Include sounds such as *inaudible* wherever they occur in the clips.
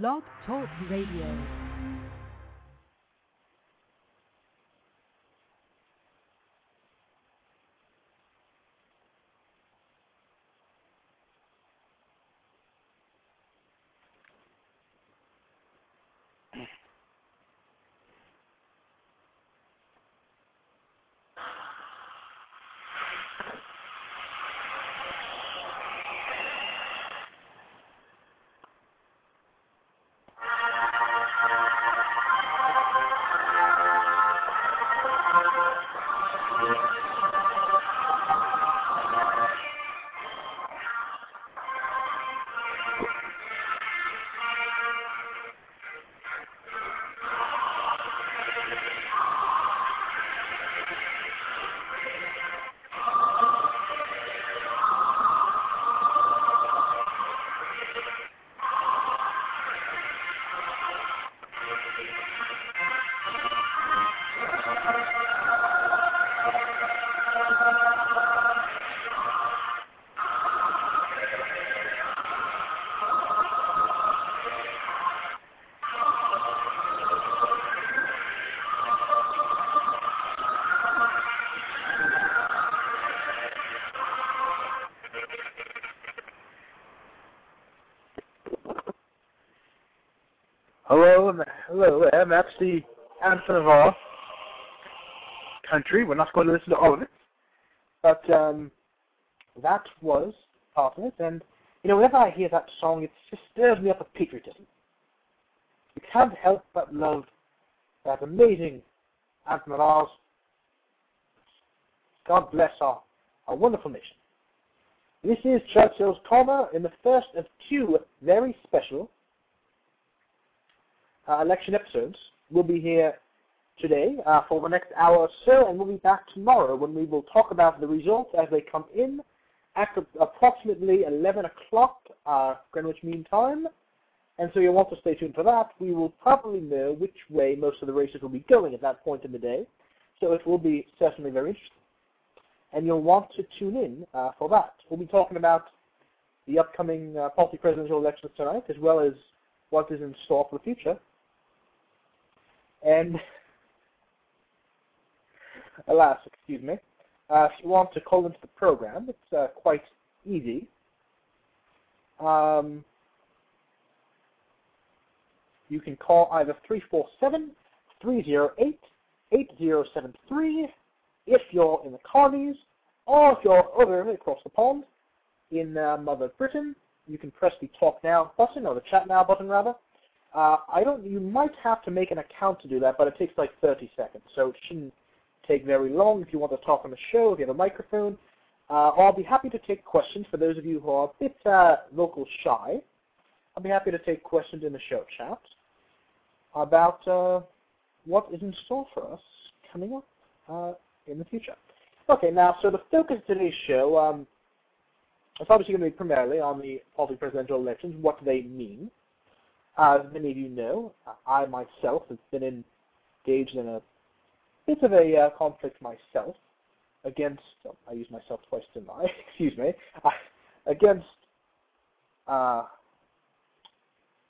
Blog Talk Radio. Hello, there. That's the anthem of our country. We're not going to listen to all of it, but um, that was part of it. And you know, whenever I hear that song, it just stirs me up with patriotism. You can't help but love that amazing anthem of ours. God bless our, our wonderful nation. This is Churchill's Corner in the first of two very special uh, election episodes. We'll be here today uh, for the next hour or so, and we'll be back tomorrow when we will talk about the results as they come in at approximately 11 o'clock uh, Greenwich Mean Time. And so you'll want to stay tuned for that. We will probably know which way most of the races will be going at that point in the day. So it will be certainly very interesting. And you'll want to tune in uh, for that. We'll be talking about the upcoming uh, party presidential elections tonight, as well as what is in store for the future. And alas, excuse me, uh, if you want to call into the program, it's uh, quite easy. Um, you can call either 347-308-8073 if you're in the colonies, or if you're over across the pond in uh, Mother Britain, you can press the Talk Now button, or the Chat Now button rather. Uh, I don't. You might have to make an account to do that, but it takes like 30 seconds, so it shouldn't take very long if you want to talk on the show, if you have a microphone. Uh, I'll be happy to take questions for those of you who are a bit uh, vocal shy. I'll be happy to take questions in the show chat about uh, what is in store for us coming up uh, in the future. Okay, now, so the focus of today's show um, is obviously going to be primarily on the party presidential elections, what do they mean. As many of you know, I myself have been engaged in a bit of a uh, conflict myself against, oh, I use myself twice, didn't *laughs* Excuse me, uh, against, uh,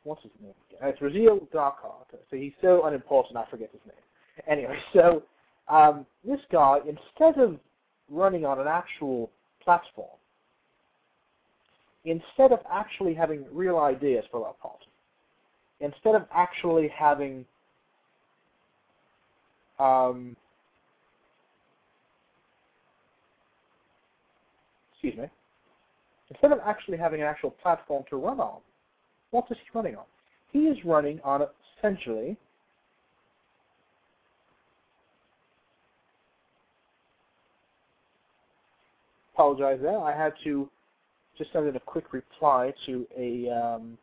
what's his name again? It's Raziel Darkheart. So he's so unimportant, I forget his name. Anyway, *laughs* so um, this guy, instead of running on an actual platform, instead of actually having real ideas for our party, instead of actually having um, excuse me, instead of actually having an actual platform to run on, what is he running on? He is running on essentially apologize there. I had to just send in a quick reply to a um,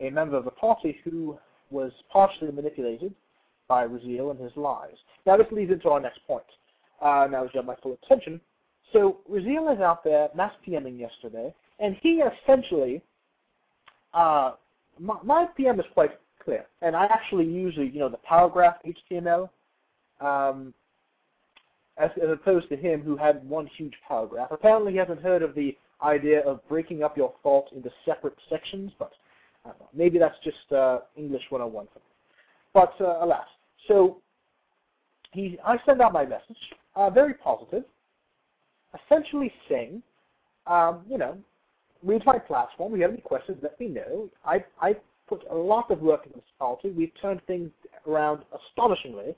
a member of the party who was partially manipulated by Raziel and his lies. Now this leads into our next point. Uh, now you have my full attention. So Raziel is out there mass PMing yesterday, and he essentially, uh, my, my PM is quite clear, and I actually use you know the paragraph HTML, um, as, as opposed to him who had one huge paragraph. Apparently he hasn't heard of the idea of breaking up your thought into separate sections, but I don't know. Maybe that's just uh, English 101 for me. But uh, alas, so he, I send out my message, uh, very positive, essentially saying, um, you know, read my platform. If you have any questions, let me know. I, I put a lot of work into this policy. We've turned things around astonishingly.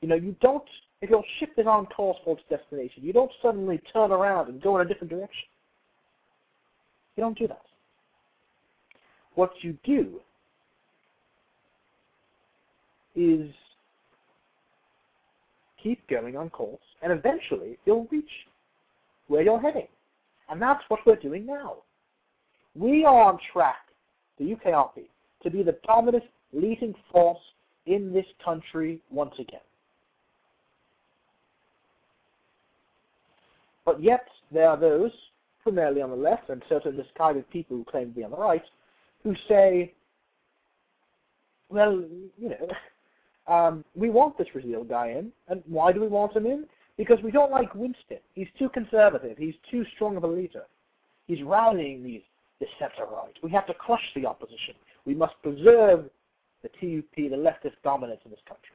You know, you don't, if your ship is on course for its destination, you don't suddenly turn around and go in a different direction. You don't do that. What you do is keep going on course, and eventually you'll reach where you're heading. And that's what we're doing now. We are on track, the UKRP, to be the dominant leading force in this country once again. But yet, there are those, primarily on the left, and certain misguided people who claim to be on the right, who say, well, you know, um, we want this Raziel guy in. And why do we want him in? Because we don't like Winston. He's too conservative. He's too strong of a leader. He's rallying these the center right. We have to crush the opposition. We must preserve the TUP, the leftist dominance in this country.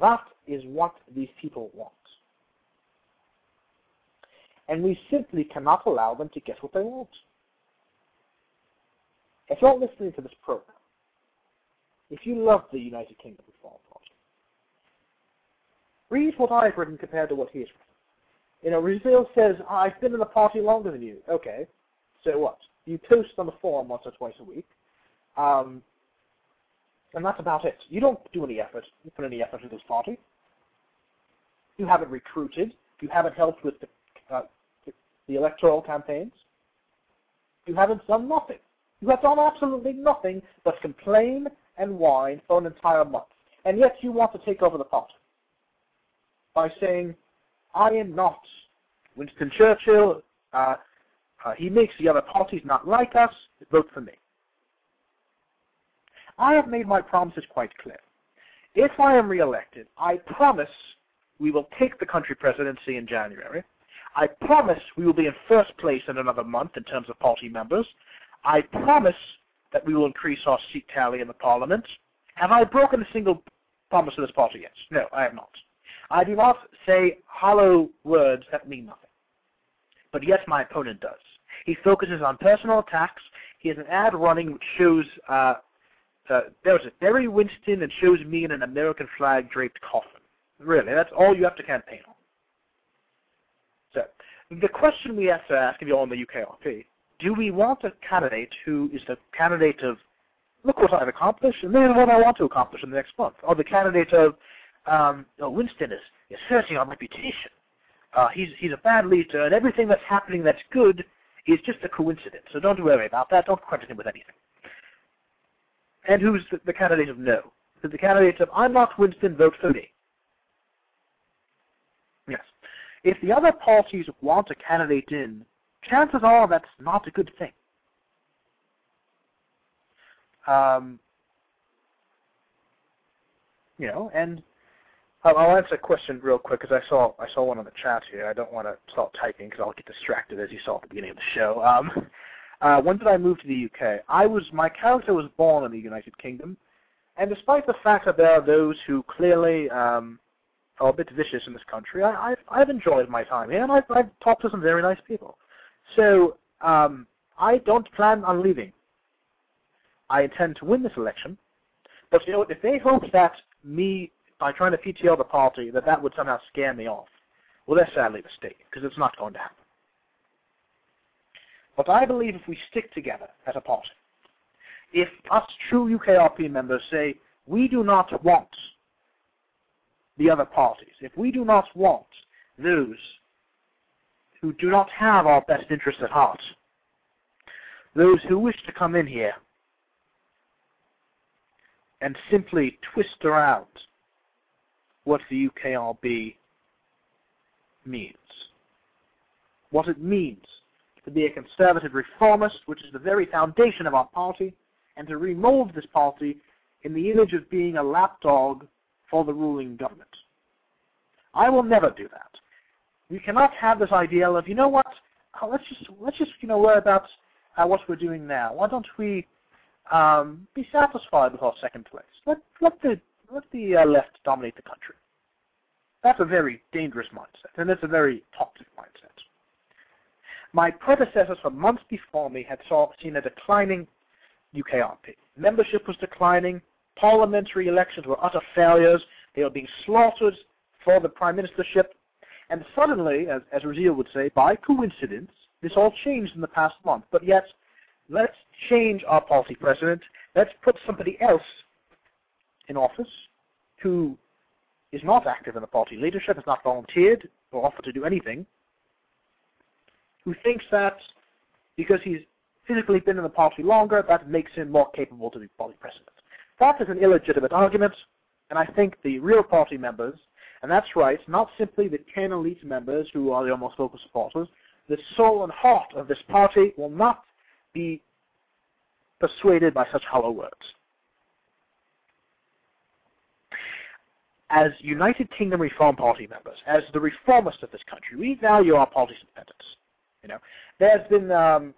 That is what these people want. And we simply cannot allow them to get what they want. If you're listening to this program, if you love the United Kingdom Reform Party, read what I've written compared to what he has written. You know, Raziel says, I've been in the party longer than you. Okay, so what? You post on the forum once or twice a week, um, and that's about it. You don't do any effort, you put any effort into this party. You haven't recruited. You haven't helped with the, uh, the electoral campaigns. You haven't done nothing. You have done absolutely nothing but complain and whine for an entire month. And yet you want to take over the pot by saying, I am not Winston Churchill. Uh, uh, he makes the other parties not like us. Vote for me. I have made my promises quite clear. If I am reelected, I promise we will take the country presidency in January. I promise we will be in first place in another month in terms of party members. I promise that we will increase our seat tally in the parliament. Have I broken a single promise to this party yet? No, I have not. I do not say hollow words that mean nothing. But yes, my opponent does. He focuses on personal attacks. He has an ad running which shows uh, uh, there's a Barry Winston and shows me in an American flag draped coffin. Really, that's all you have to campaign on. So, the question we have to ask if you're on the UKRP do we want a candidate who is the candidate of, look what I've accomplished, and is what I want to accomplish in the next month, or the candidate of, um, Winston is, is hurting our reputation. Uh, he's, he's a bad leader, and everything that's happening that's good is just a coincidence, so don't worry about that, don't credit him with anything. And who's the, the candidate of no? The candidate of, I'm not Winston, vote for me. Yes. If the other parties want a candidate in chances are that's not a good thing. Um, you know, and I'll answer a question real quick because I saw I saw one on the chat here. I don't want to start typing because I'll get distracted as you saw at the beginning of the show. Um, *laughs* uh, when did I move to the UK? I was my character was born in the United Kingdom, and despite the fact that there are those who clearly um, are a bit vicious in this country, I, I've I've enjoyed my time here, and I've I've talked to some very nice people. So um, I don't plan on leaving. I intend to win this election. But you know, if they hope that me, by trying to PTL the party, that that would somehow scare me off, well, they're sadly mistaken, because it's not going to happen. But I believe if we stick together as a party, if us true UKRP members say, we do not want the other parties, if we do not want those who do not have our best interests at heart. Those who wish to come in here and simply twist around what the UKRP means. What it means to be a conservative reformist, which is the very foundation of our party, and to remold this party in the image of being a lapdog for the ruling government. I will never do that. We cannot have this ideal of, you know what, uh, let's just let's just you know worry about uh, what we're doing now. Why don't we um, be satisfied with our second place? Let let the let the uh, left dominate the country. That's a very dangerous mindset, and it's a very toxic mindset. My predecessors for months before me had saw, seen a declining UKRP. Membership was declining. Parliamentary elections were utter failures. They were being slaughtered for the prime ministership. And suddenly, as, as would say, by coincidence, this all changed in the past month. But yet, let's change our party president. Let's put somebody else in office who is not active in the party leadership, has not volunteered or offered to do anything, who thinks that because he's physically been in the party longer, that makes him more capable to be party president. That is an illegitimate argument, and I think the real party members, and that's right, not simply the 10 elite members who are the most vocal supporters, the soul and heart of this party will not be persuaded by such hollow words. As United Kingdom Reform Party members, as the reformists of this country, we value our party's independence. You know, there's been um,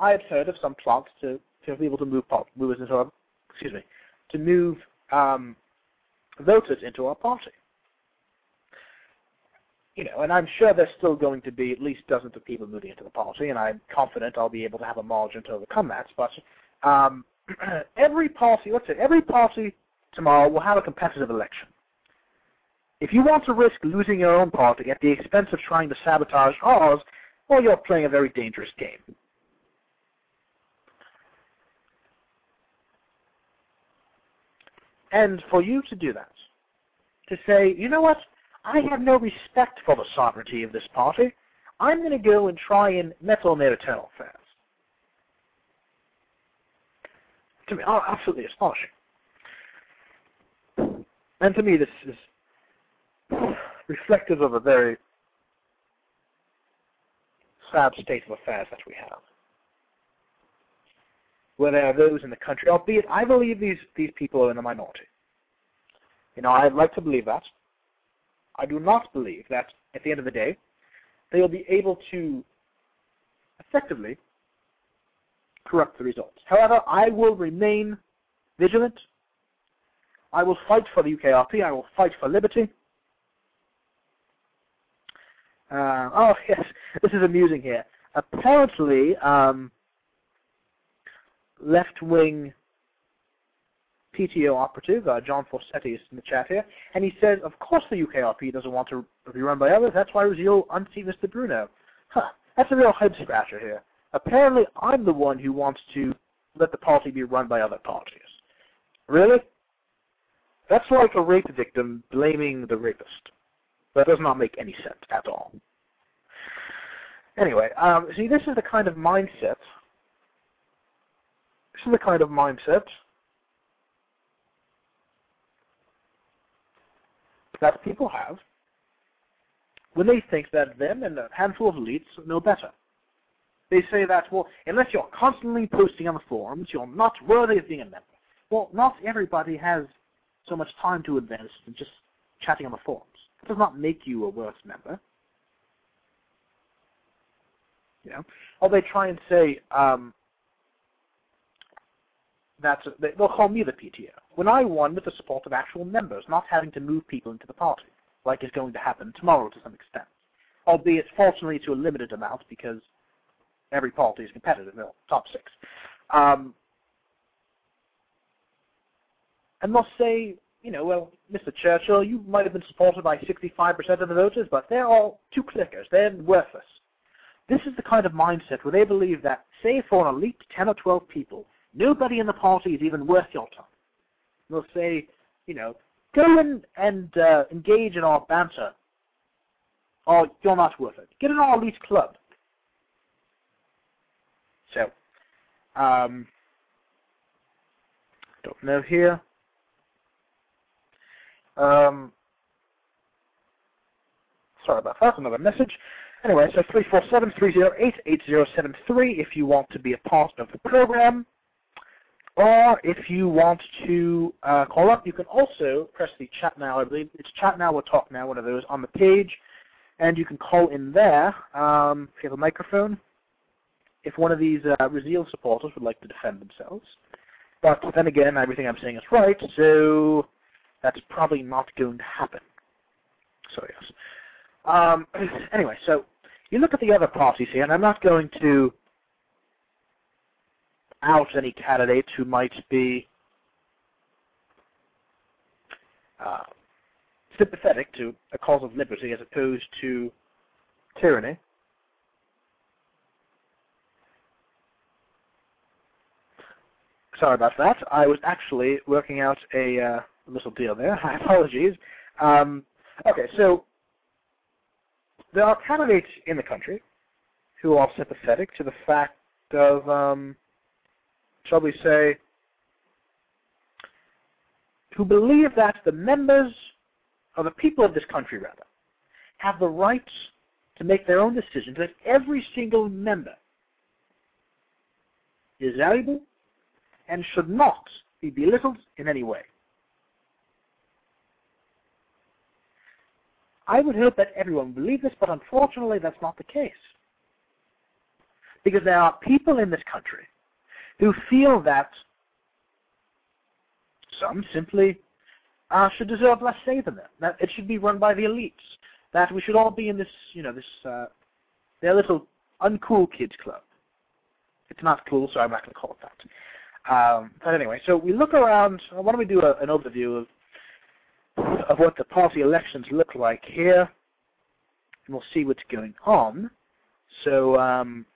I had heard of some plots to to be able to move into our, excuse me, to move um, voters into our party. You know, and I'm sure there's still going to be at least dozens of people moving into the party, and I'm confident I'll be able to have a margin to overcome that. But um, *clears throat* every party, let's say, every party tomorrow will have a competitive election. If you want to risk losing your own party at the expense of trying to sabotage ours, well, you're playing a very dangerous game. And for you to do that, to say, you know what, I have no respect for the sovereignty of this party, I'm going to go and try and meddle in their affairs. To me, absolutely astonishing. And to me, this is reflective of a very sad state of affairs that we have. Where there are those in the country, albeit I believe these, these people are in the minority. You know, I'd like to believe that. I do not believe that at the end of the day, they will be able to effectively corrupt the results. However, I will remain vigilant. I will fight for the UKRP. I will fight for liberty. Uh, oh *laughs* yes, this is amusing here. Apparently, um, left-wing PTO operative uh, John Forseti is in the chat here, and he says, "Of course the UKRP doesn't want to be run by others. That's why Raziel unseat Mr. Bruno." Huh, that's a real head scratcher here. Apparently, I'm the one who wants to let the party be run by other parties. Really? That's like a rape victim blaming the rapist. That does not make any sense at all. Anyway, um, see, this is the kind of mindset. This is the kind of mindset that people have when they think that them and a handful of elites know better. They say that, well, unless you're constantly posting on the forums, you're not worthy of being a member. Well, not everybody has so much time to invest in just chatting on the forums. It does not make you a worse member. You know, or they try and say um, that they'll call me the PTO when I won with the support of actual members, not having to move people into the party, like is going to happen tomorrow to some extent, albeit fortunately to a limited amount because every party is competitive, know, top six. Um, and they'll say, you know, well, Mr. Churchill, you might have been supported by 65% of the voters, but they're all two clickers. They're worthless. This is the kind of mindset where they believe that, say, for an elite 10 or 12 people, nobody in the party is even worth your time. They'll say, you know, go in and uh, engage in our banter, or you're not worth it. Get in our elite club. So, um, don't know here. Um, sorry about that, another message. Anyway, so 347-308-8073 if you want to be a part of the program. Or if you want to uh, call up, you can also press the chat now. I believe it's chat now or talk now, one of those, on the page and you can call in there um, if you have a microphone. If one of these uh, Raziel supporters would like to defend themselves, but then again, everything I'm saying is right, so that's probably not going to happen. So yes. Um, *clears throat* anyway, so you look at the other parties here, and I'm not going to out any candidates who might be uh, sympathetic to a cause of liberty as opposed to tyranny. Sorry about that. I was actually working out a uh, little deal there. My *laughs* apologies. Um, okay, so there are candidates in the country who are sympathetic to the fact of, um, shall we say, who believe that the members, or the people of this country rather, have the right to make their own decisions, that every single member is valuable and should not be belittled in any way. I would hope that everyone believe this, but unfortunately that's not the case. Because there are people in this country who feel that some simply uh, should deserve less say than them. That it should be run by the elites. That we should all be in this, you know, this uh, their little uncool kids club. It's not cool, so I'm not going to call it that. Um, but anyway, so we look around. Why don't we do a, an overview of of what the party elections look like here, and we'll see what's going on. So, um,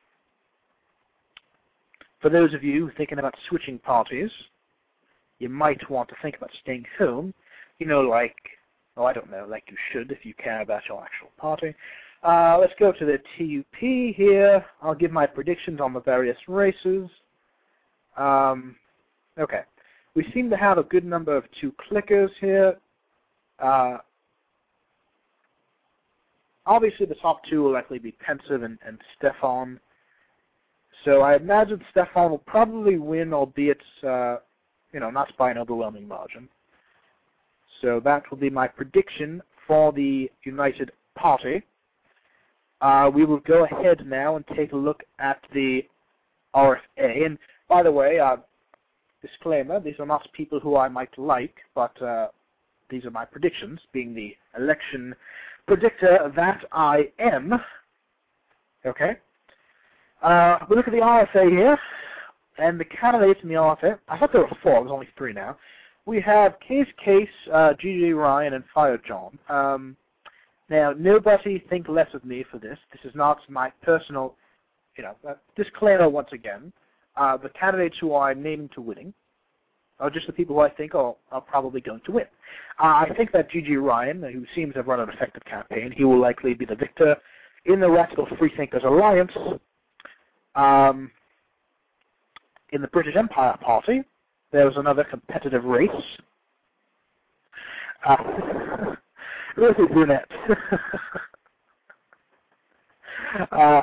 for those of you thinking about switching parties, you might want to think about staying home. You know, like, oh, I don't know, like you should if you care about your actual party. Uh, let's go to the TUP here. I'll give my predictions on the various races. Um, okay. We seem to have a good number of two clickers here. Uh, obviously, the top two will likely be Pensive and, and Stefan. So I imagine Stefan will probably win, albeit uh, you know not by an overwhelming margin. So that will be my prediction for the United Party. Uh, we will go ahead now and take a look at the RFA. And by the way, uh, disclaimer: these are not people who I might like, but uh, these are my predictions, being the election predictor that I am. Okay. Uh, we look at the RFA here, and the candidates in the RFA. I thought there were four. There's only three now. We have Case Case, uh, GG Ryan, and Fire John. Um, now, nobody think less of me for this. This is not my personal, you know, uh, disclaimer once again. Uh, the candidates who I'm naming to winning are just the people who I think are, are probably going to win. Uh, I think that GG Ryan, who seems to have run an effective campaign, he will likely be the victor in the Radical Freethinkers Alliance. Um, in the British Empire Party, there was another competitive race. Uh, *laughs* Rosie Brunette. *laughs* uh, *laughs*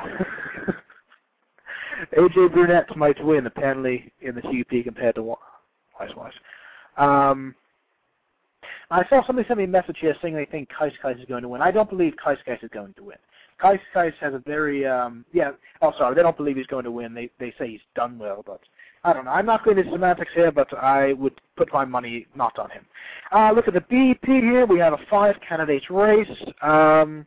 AJ Brunette might win, apparently, in the CUP compared to Wise Wise. Um, I saw somebody send me a message here saying they think Kais Kais is going to win. I don't believe Kais Kais is going to win. Kais Kais has a very um yeah oh sorry, they don't believe he's going to win. They they say he's done well, but I don't know. I'm not going into semantics here, but I would put my money not on him. Uh look at the BP here, we have a five candidates race. Um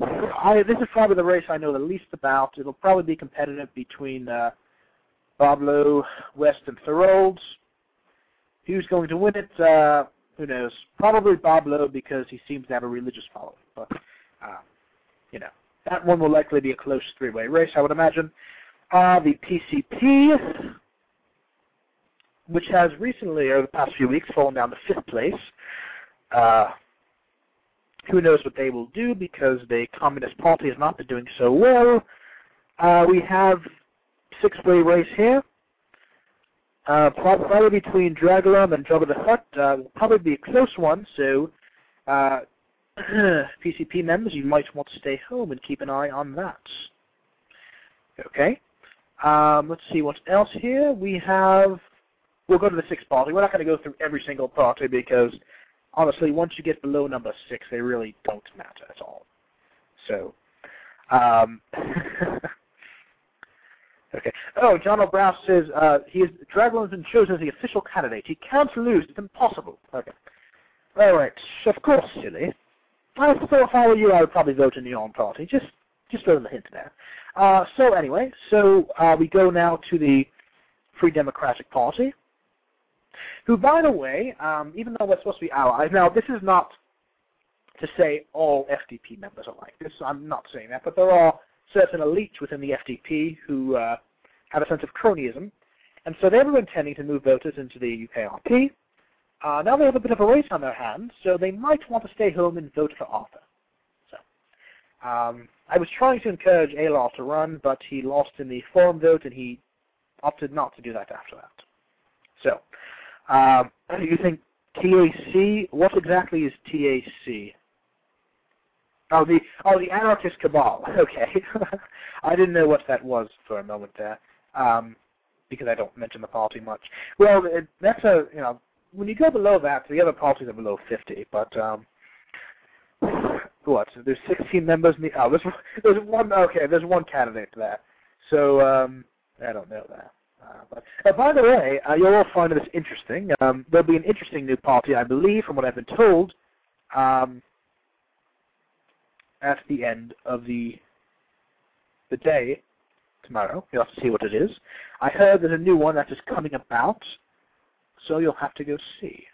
I this is probably the race I know the least about. It'll probably be competitive between uh Lowe, West, and Thorolds. Who's going to win it? Uh, who knows? Probably Bob Lowe because he seems to have a religious following. But, uh, you know, that one will likely be a close three-way race, I would imagine. Uh, the PCP, which has recently, over the past few weeks, fallen down to fifth place. Uh, who knows what they will do because the Communist Party has not been doing so well. Uh, we have six-way race here. Uh, probably between Dragulum and Jabba the Hutt. Uh, will probably be a close one, so uh, *clears throat* PCP members, you might want to stay home and keep an eye on that. Okay. Um, let's see what else here. We have. We'll go to the sixth party. We're not going to go through every single party because honestly, once you get below number six, they really don't matter at all. So, um, *laughs* okay. Oh, John O'Brien says uh, he is Dragon's been chosen as the official candidate. He can't lose. It's impossible. Okay. All right. Of course, silly. I thought if I were you, I would probably vote in the own party. Just, just them a hint there. Uh, so anyway, so uh, we go now to the Free Democratic Party, who, by the way, um, even though we're supposed to be allies, now this is not to say all FDP members are like this. I'm not saying that, but there are certain elites within the FDP who uh, have a sense of cronyism, and so they were intending to move voters into the UKRP. Uh, now they have a bit of a race on their hands, so they might want to stay home and vote for Arthur. So, um, I was trying to encourage Aylar to run, but he lost in the forum vote, and he opted not to do that after that. So, um, you think TAC? What exactly is TAC? Oh, the oh the anarchist cabal. *laughs* Okay, *laughs* I didn't know what that was for a moment there, um, because I don't mention the party much. Well, it, that's a you know when you go below that, the other parties are below 50. But um, what? There's 16 members in the. Oh, there's there's one. Okay, there's one candidate there. So um, I don't know that. Uh, but uh, by the way, uh, you'll all find this interesting. Um, there'll be an interesting new party, I believe, from what I've been told. Um, at the end of the the day tomorrow. You'll have to see what it is. I heard there's a new one that is coming about, so you'll have to go see.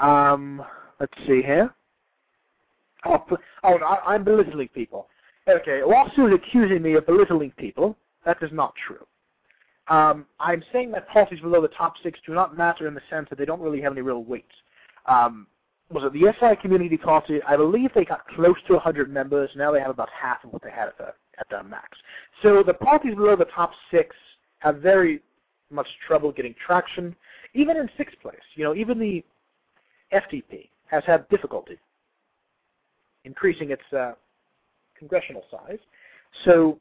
Um, let's see here. Oh, oh I, I'm belittling people. Okay, Wasu is accusing me of belittling people. That is not true. Um, I'm saying that parties below the top six do not matter in the sense that they don't really have any real weight. Um, was it the SI Community Party? I believe they got close to 100 members. Now they have about half of what they had at the at the max. So the parties below the top six have very much trouble getting traction, even in sixth place. You know, even the FDP has had difficulty increasing its uh, congressional size. So,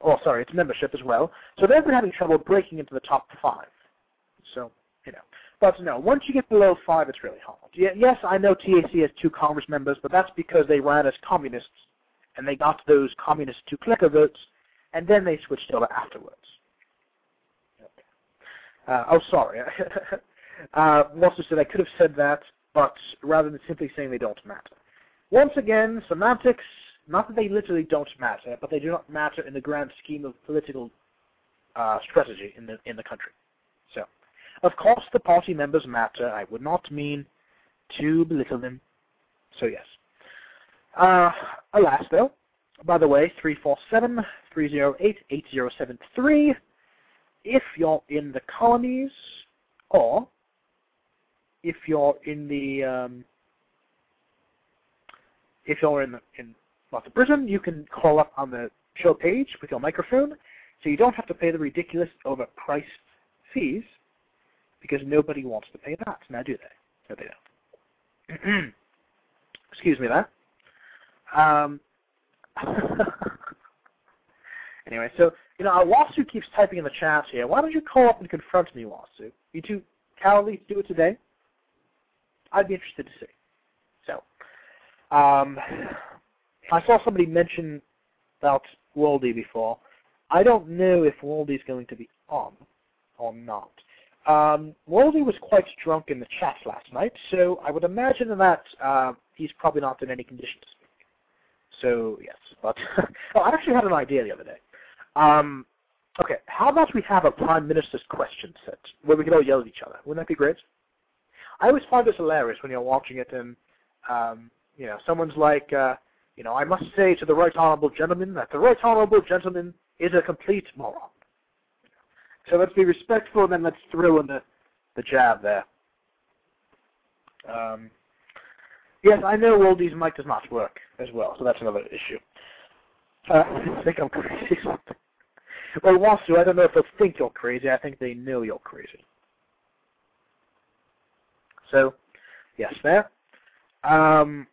oh, sorry, its membership as well. So they've been having trouble breaking into the top five. So, you know. But no, once you get below five, it's really hard. Yes, I know TAC has two Congress members, but that's because they ran as communists, and they got those communist two-clicker votes, and then they switched over afterwards. Uh, oh, sorry. *laughs* uh, Monster said I could have said that, but rather than simply saying they don't matter. Once again, semantics, not that they literally don't matter, but they do not matter in the grand scheme of political uh, strategy in the in the country. So. Of course, the party members matter. I would not mean to belittle them. So yes. Uh, alas, though, by the way, 347-308-8073, if you're in the colonies, or if you're in the, um, if you're in, the, in lots of Britain, you can call up on the show page with your microphone, so you don't have to pay the ridiculous overpriced fees because nobody wants to pay that. Now, do they? No, they don't. *clears throat* Excuse me there. Um, *laughs* anyway, so, you know, Wasu keeps typing in the chat here. Why don't you call up and confront me, Wasu? You too cowardly to do it today? I'd be interested to see. So, um, I saw somebody mention about Woldy before. I don't know if Woldy's going to be on or not. Um, Woldy was quite drunk in the chat last night, so I would imagine that uh, he's probably not in any condition to speak. So, yes. But *laughs* oh, I actually had an idea the other day. Um, okay, how about we have a Prime Minister's question set where we can all yell at each other? Wouldn't that be great? I always find this hilarious when you're watching it and, um, you know, someone's like, uh, you know, I must say to the Right Honourable Gentleman that the Right Honourable Gentleman is a complete moron. So let's be respectful and then let's throw in the, the jab there. Um, yes, I know Woldy's mic does not work as well, so that's another issue. Uh, *laughs* I think I'm crazy. *laughs* well, Wasu, I don't know if they'll think you're crazy. I think they know you're crazy. So, yes, there. Um,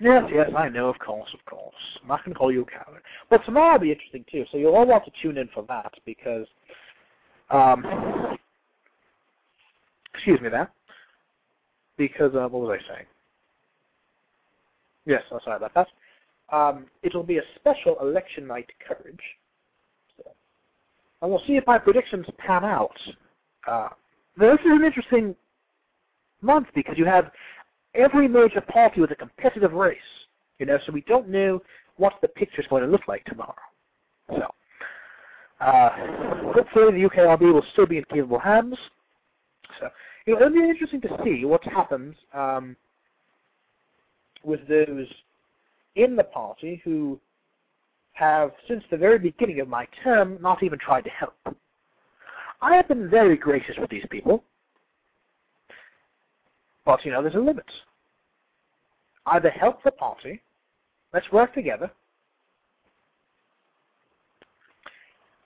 Yes, yes, I know, of course, of course. I'm not going to call you a coward. But tomorrow will be interesting, too, so you'll all want to tune in for that, because um, Excuse me there. Because, uh, what was I saying? Yes, I'm sorry about that. Um, it'll be a special election night coverage. And we'll see if my predictions pan out. Uh, this is an interesting month because you have every major party with a competitive race. You know, so we don't know what the picture's going to look like tomorrow. So, uh, hopefully the UKRP will still be in capable hands. So, you know, it'll be interesting to see what happens um, with those in the party who have, since the very beginning of my term, not even tried to help. I have been very gracious with these people, but, you know, there's a limit. Either help the party, let's work together,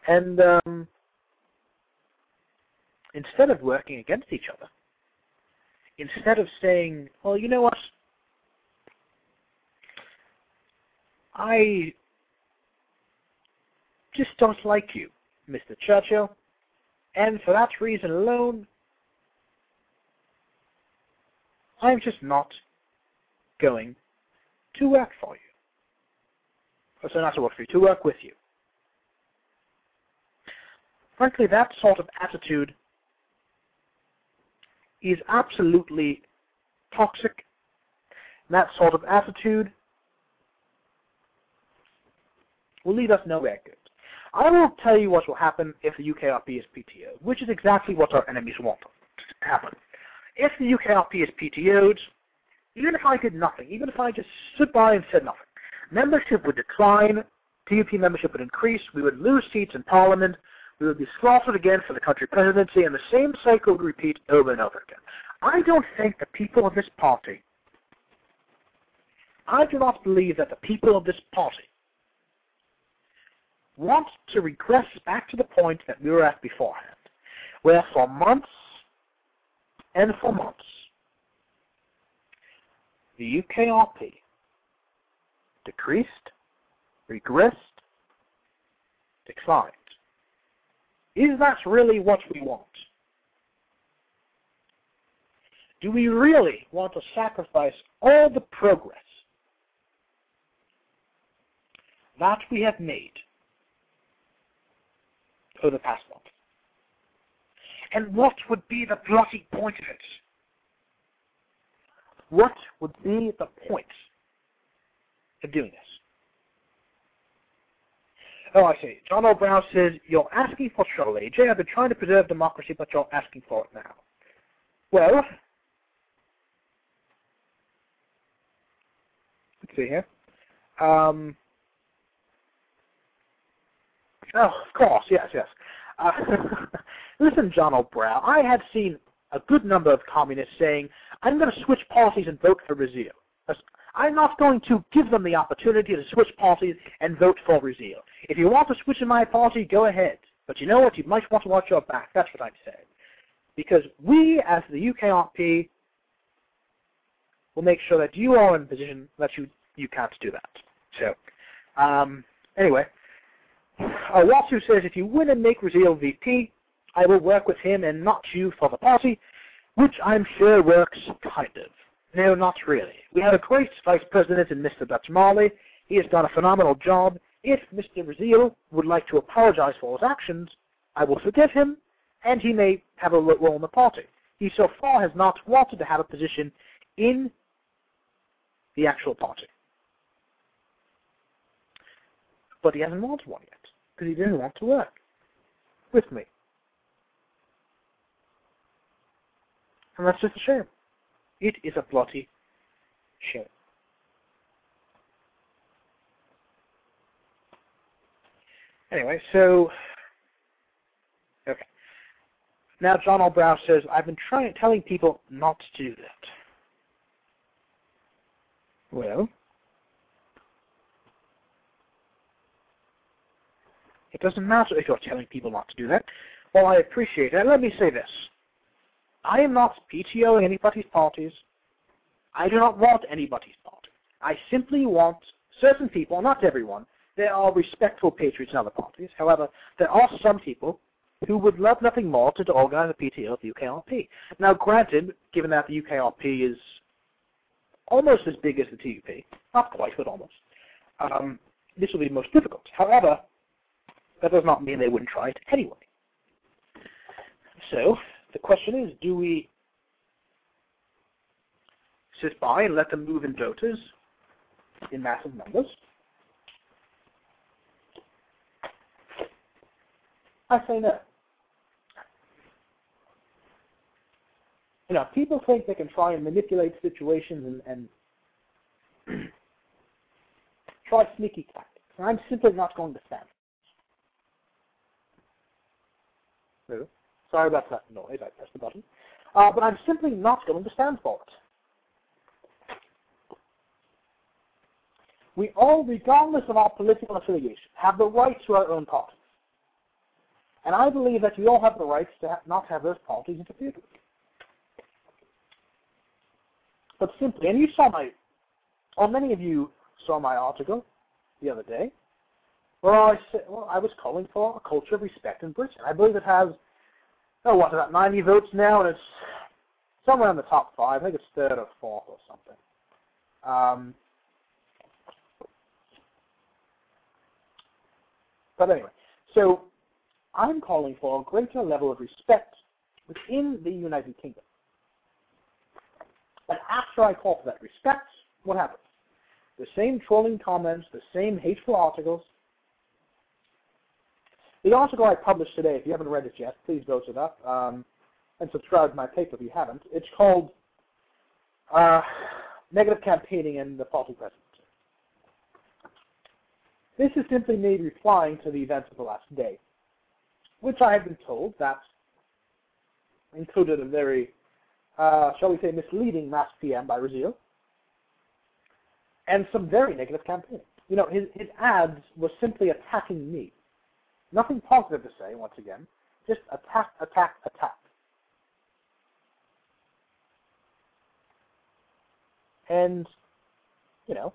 and um, instead of working against each other, instead of saying, well, you know what, I just don't like you, Mr. Churchill, and for that reason alone, I'm just not going to work for you. Or so not to work for you, to work with you. Frankly, that sort of attitude is absolutely toxic. That sort of attitude will lead us nowhere good. I will tell you what will happen if the UKRP is PTO, which is exactly what our enemies want to happen. If the UKRP is PTO'd, even if I did nothing, even if I just stood by and said nothing, membership would decline, DUP membership would increase, we would lose seats in Parliament, we would be slaughtered again for the country presidency, and the same cycle would repeat over and over again. I don't think the people of this party, I do not believe that the people of this party want to regress back to the point that we were at beforehand, where for months and for months, the UKRP decreased, regressed, declined. Is that really what we want? Do we really want to sacrifice all the progress that we have made over the past month? And what would be the bloody point of it? What would be the point of doing this? Oh, I see. John O'Brown says, you're asking for trouble, AJ. I've been trying to preserve democracy, but you're asking for it now. Well, let's see here. Um, oh, of course, yes, yes. Uh, *laughs* listen, John O'Brown, I have seen a good number of communists saying, I'm going to switch policies and vote for Raziel. I'm not going to give them the opportunity to switch policies and vote for Raziel. If you want to switch in my policy, go ahead. But you know what? You might want to watch your back. That's what I'm saying. Because we, as the UKRP, will make sure that you are in a position that you, you can't do that. So, um, anyway, uh, Watsu says, if you win and make Raziel VP, I will work with him and not you for the party, which I'm sure works kind of. No, not really. We have a great vice president in Mr. Marley. He has done a phenomenal job. If Mr. Raziel would like to apologize for his actions, I will forgive him, and he may have a role in the party. He so far has not wanted to have a position in the actual party. But he hasn't wanted one yet, because he didn't want to work with me. And that's just a shame. It is a bloody shame. Anyway, so okay. Now John O'Brown says, I've been trying telling people not to do that. Well, it doesn't matter if you're telling people not to do that. Well, I appreciate that. Let me say this. I am not PTOing anybody's parties. I do not want anybody's party. I simply want certain people, not everyone, there are respectful patriots in other parties. However, there are some people who would love nothing more to organize a PTO of the UKRP. Now, granted, given that the UKRP is almost as big as the TUP, not quite, but almost, um, this will be most difficult. However, that does not mean they wouldn't try it anyway. So, the question is, do we sit by and let them move in dotas in massive numbers? I say no. You know, people think they can try and manipulate situations and, and *clears throat* try sneaky tactics. And I'm simply not going to stand. No. Sorry about that noise. I pressed the button. Uh, but I'm simply not going to stand for it. We all, regardless of our political affiliation, have the right to our own parties. And I believe that we all have the right to ha not have those parties interfered with. But simply, and you saw my, or many of you saw my article the other day, where I said, well, I was calling for a culture of respect in Britain. I believe it has, oh, what, about 90 votes now, and it's somewhere in the top five. I think it's third or fourth or something. Um, but anyway, so I'm calling for a greater level of respect within the United Kingdom. And after I call for that respect, what happens? The same trolling comments, the same hateful articles. The article I published today, if you haven't read it yet, please go to that um, and subscribe to my paper if you haven't. It's called uh, Negative Campaigning and the Faulty Presidency. This is simply me replying to the events of the last day, which I have been told that included a very uh, shall we say, misleading mass PM by Raziel, and some very negative campaigning. You know, his, his ads were simply attacking me. Nothing positive to say, once again, just attack, attack, attack. And, you know,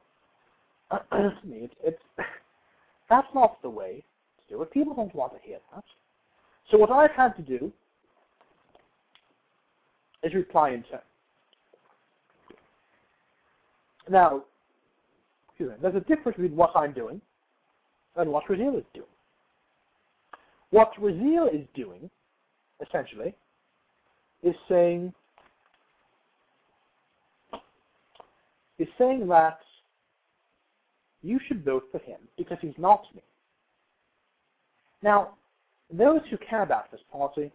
*clears throat* to me, it's, it's *laughs* that's not the way to do it. People don't want to hear that. So what I've had to do is reply in turn. Now, me, there's a difference between what I'm doing and what Raziel is doing. What Raziel is doing, essentially, is saying is saying that you should vote for him because he's not me. Now, those who care about this party,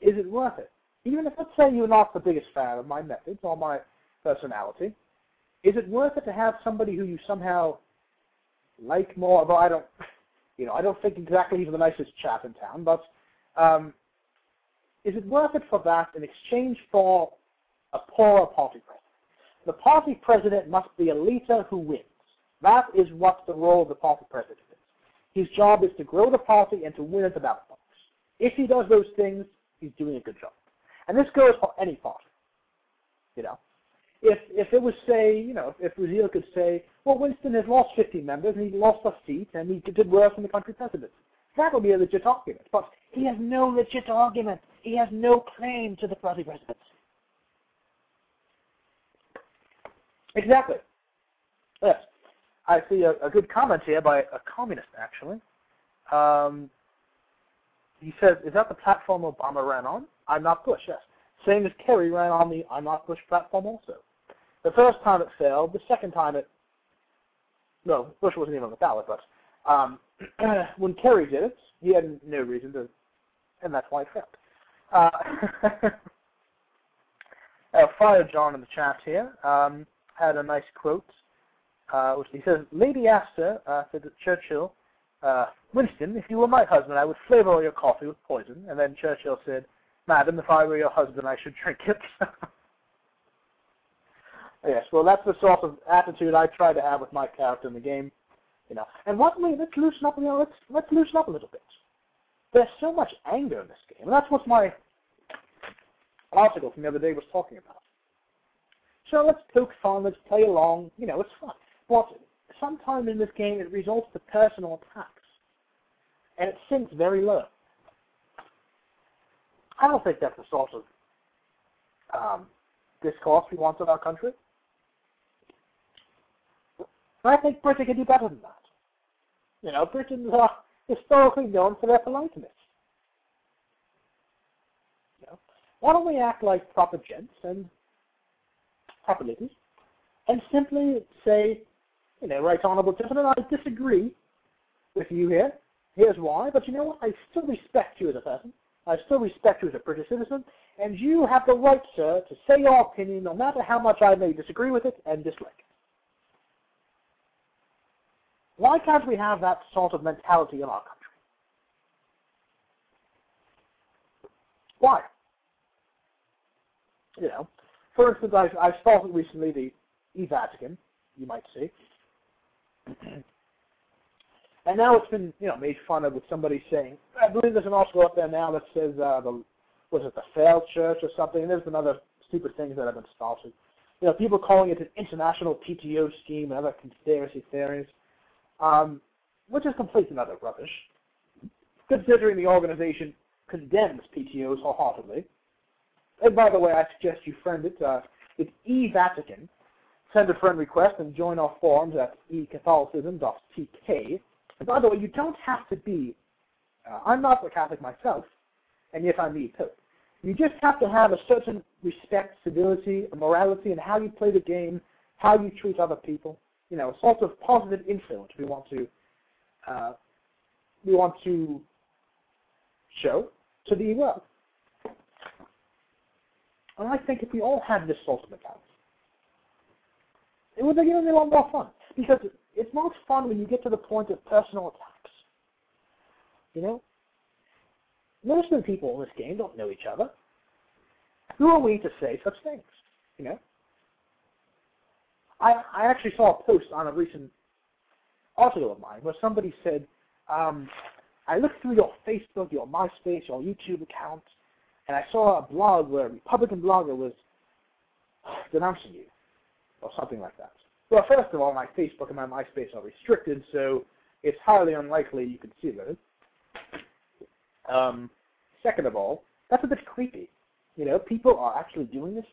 is it worth it? even if let's say you're not the biggest fan of my methods or my personality, is it worth it to have somebody who you somehow like more? Although I don't, you know, I don't think exactly he's the nicest chap in town, but um, is it worth it for that in exchange for a poorer party president? The party president must be a leader who wins. That is what the role of the party president is. His job is to grow the party and to win at the ballot box. If he does those things, he's doing a good job. And this goes for any party. You know, if if it was say, you know, if, Raziel could say, well, Winston has lost 50 members and he lost a seat and he did worse in the country presidency, that would be a legit argument. But he has no legit argument. He has no claim to the party presidency. Exactly. Yes. I see a, a good comment here by a communist, actually. Um, he says, is that the platform Obama ran on? I'm not Bush, yes. Same as Kerry ran on the I'm not Bush platform also. The first time it failed, the second time it, no, Bush wasn't even on the ballot, but um, *clears throat* when Kerry did it, he had no reason to, and that's why it failed. Uh, *laughs* uh, Fire John in the chat here um, had a nice quote, uh, which he says, Lady Astor uh, said that Churchill, uh, Winston, if you were my husband, I would flavor all your coffee with poison. And then Churchill said, Madam, if I were your husband, I should drink it. *laughs* yes, well, that's the sort of attitude I try to have with my character in the game. You know, and what we let's loosen up. You know, let's let's loosen up a little bit. There's so much anger in this game, and that's what my article from the other day was talking about. So let's poke fun, let's play along. You know, it's fun. But sometimes in this game, it results to personal attacks, and it sinks very low. I don't think that's the sort of um, discourse we want in our country. I think Britain can do better than that. You know, Britons are historically known for their politeness. You know, why don't we act like proper gents and proper ladies and simply say, you know, right honourable gentlemen, I disagree with you here. Here's why, but you know what? I still respect you as a person. I still respect you as a British citizen, and you have the right, sir, to say your opinion no matter how much I may disagree with it and dislike it. Why can't we have that sort of mentality in our country? Why? You know, for instance, I, I saw recently the e-Vatican, you might see. *clears throat* and now it's been, you know, made fun of with somebody saying, I believe there's an article up there now that says, uh, the, was it the failed church or something? And there's been other stupid things that have been spouted. You know, people calling it an international PTO scheme and other conspiracy theories, um, which is complete and utter rubbish, considering the organization condemns PTOs wholeheartedly. And by the way, I suggest you friend it. Uh, it's eVatican. Send a friend request and join our forums at ecatholicism.tk. And by the way, you don't have to be, uh, I'm not a Catholic myself, and yet I'm the Pope. You just have to have a certain respect, civility, morality, and how you play the game, how you treat other people. You know, a sort of positive influence we want to uh, we want to show to the world. And I think if we all had this sort of mentality, it would it a lot more fun. Because it's not fun when you get to the point of personal attacks. You know? Most of the people in this game don't know each other. Who are we to say such things? You know? I I actually saw a post on a recent article of mine where somebody said, um, I looked through your Facebook, your MySpace, your YouTube account, and I saw a blog where a Republican blogger was denouncing you, or something like that. Well, first of all, my Facebook and my MySpace are restricted, so it's highly unlikely you can see those. Um, second of all, that's a bit creepy. You know, people are actually doing this.